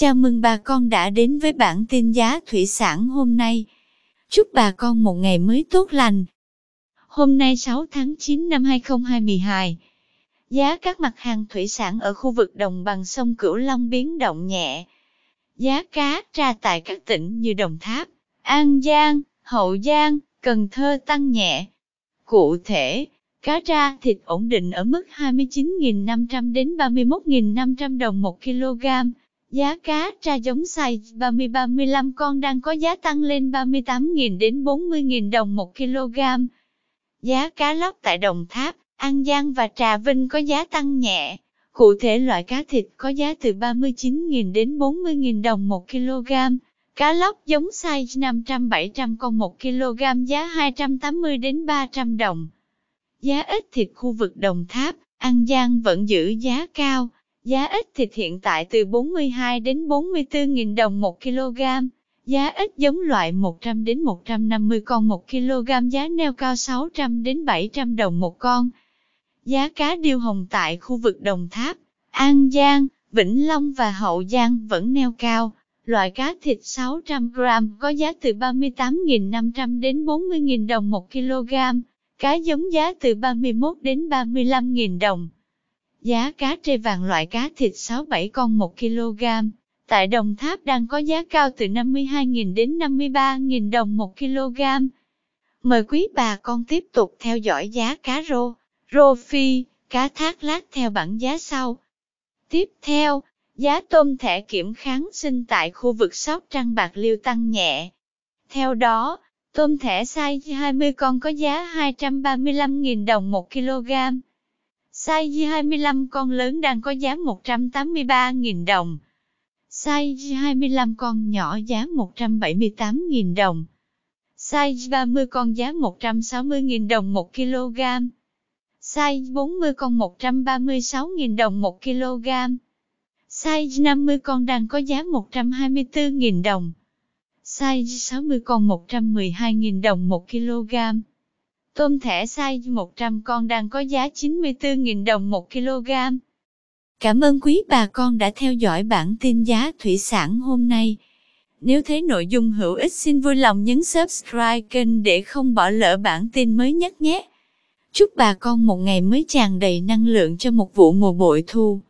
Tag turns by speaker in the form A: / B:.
A: Chào mừng bà con đã đến với bản tin giá thủy sản hôm nay. Chúc bà con một ngày mới tốt lành. Hôm nay 6 tháng 9 năm 2022, giá các mặt hàng thủy sản ở khu vực đồng bằng sông Cửu Long biến động nhẹ. Giá cá tra tại các tỉnh như Đồng Tháp, An Giang, Hậu Giang, Cần Thơ tăng nhẹ. Cụ thể, cá tra thịt ổn định ở mức 29.500 đến 31.500 đồng một kg. Giá cá tra giống size 30-35 con đang có giá tăng lên 38.000 đến 40.000 đồng một kg. Giá cá lóc tại Đồng Tháp, An Giang và Trà Vinh có giá tăng nhẹ. Cụ thể loại cá thịt có giá từ 39.000 đến 40.000 đồng một kg. Cá lóc giống size 500-700 con 1 kg giá 280 đến 300 đồng. Giá ít thịt khu vực Đồng Tháp, An Giang vẫn giữ giá cao. Giá ít thịt hiện tại từ 42 đến 44.000 đồng 1 kg. Giá ít giống loại 100 đến 150 con 1 kg giá neo cao 600 đến 700 đồng một con. Giá cá điêu hồng tại khu vực Đồng Tháp, An Giang, Vĩnh Long và Hậu Giang vẫn neo cao. Loại cá thịt 600 g có giá từ 38.500 đến 40.000 đồng 1 kg. Cá giống giá từ 31 đến 35.000 đồng. Giá cá trê vàng loại cá thịt 6-7 con 1 kg. Tại Đồng Tháp đang có giá cao từ 52.000 đến 53.000 đồng 1 kg. Mời quý bà con tiếp tục theo dõi giá cá rô, rô phi, cá thác lát theo bảng giá sau. Tiếp theo, giá tôm thẻ kiểm kháng sinh tại khu vực Sóc Trăng Bạc Liêu tăng nhẹ. Theo đó, tôm thẻ size 20 con có giá 235.000 đồng 1 kg. Size 25 con lớn đang có giá 183.000 đồng. Size 25 con nhỏ giá 178.000 đồng. Size 30 con giá 160.000 đồng 1 kg. Size 40 con 136.000 đồng 1 kg. Size 50 con đang có giá 124.000 đồng. Size 60 con 112.000 đồng 1 kg. Tôm thẻ size 100 con đang có giá 94.000 đồng 1 kg. Cảm ơn quý bà con đã theo dõi bản tin giá thủy sản hôm nay. Nếu thấy nội dung hữu ích, xin vui lòng nhấn subscribe kênh để không bỏ lỡ bản tin mới nhất nhé. Chúc bà con một ngày mới tràn đầy năng lượng cho một vụ mùa bội thu.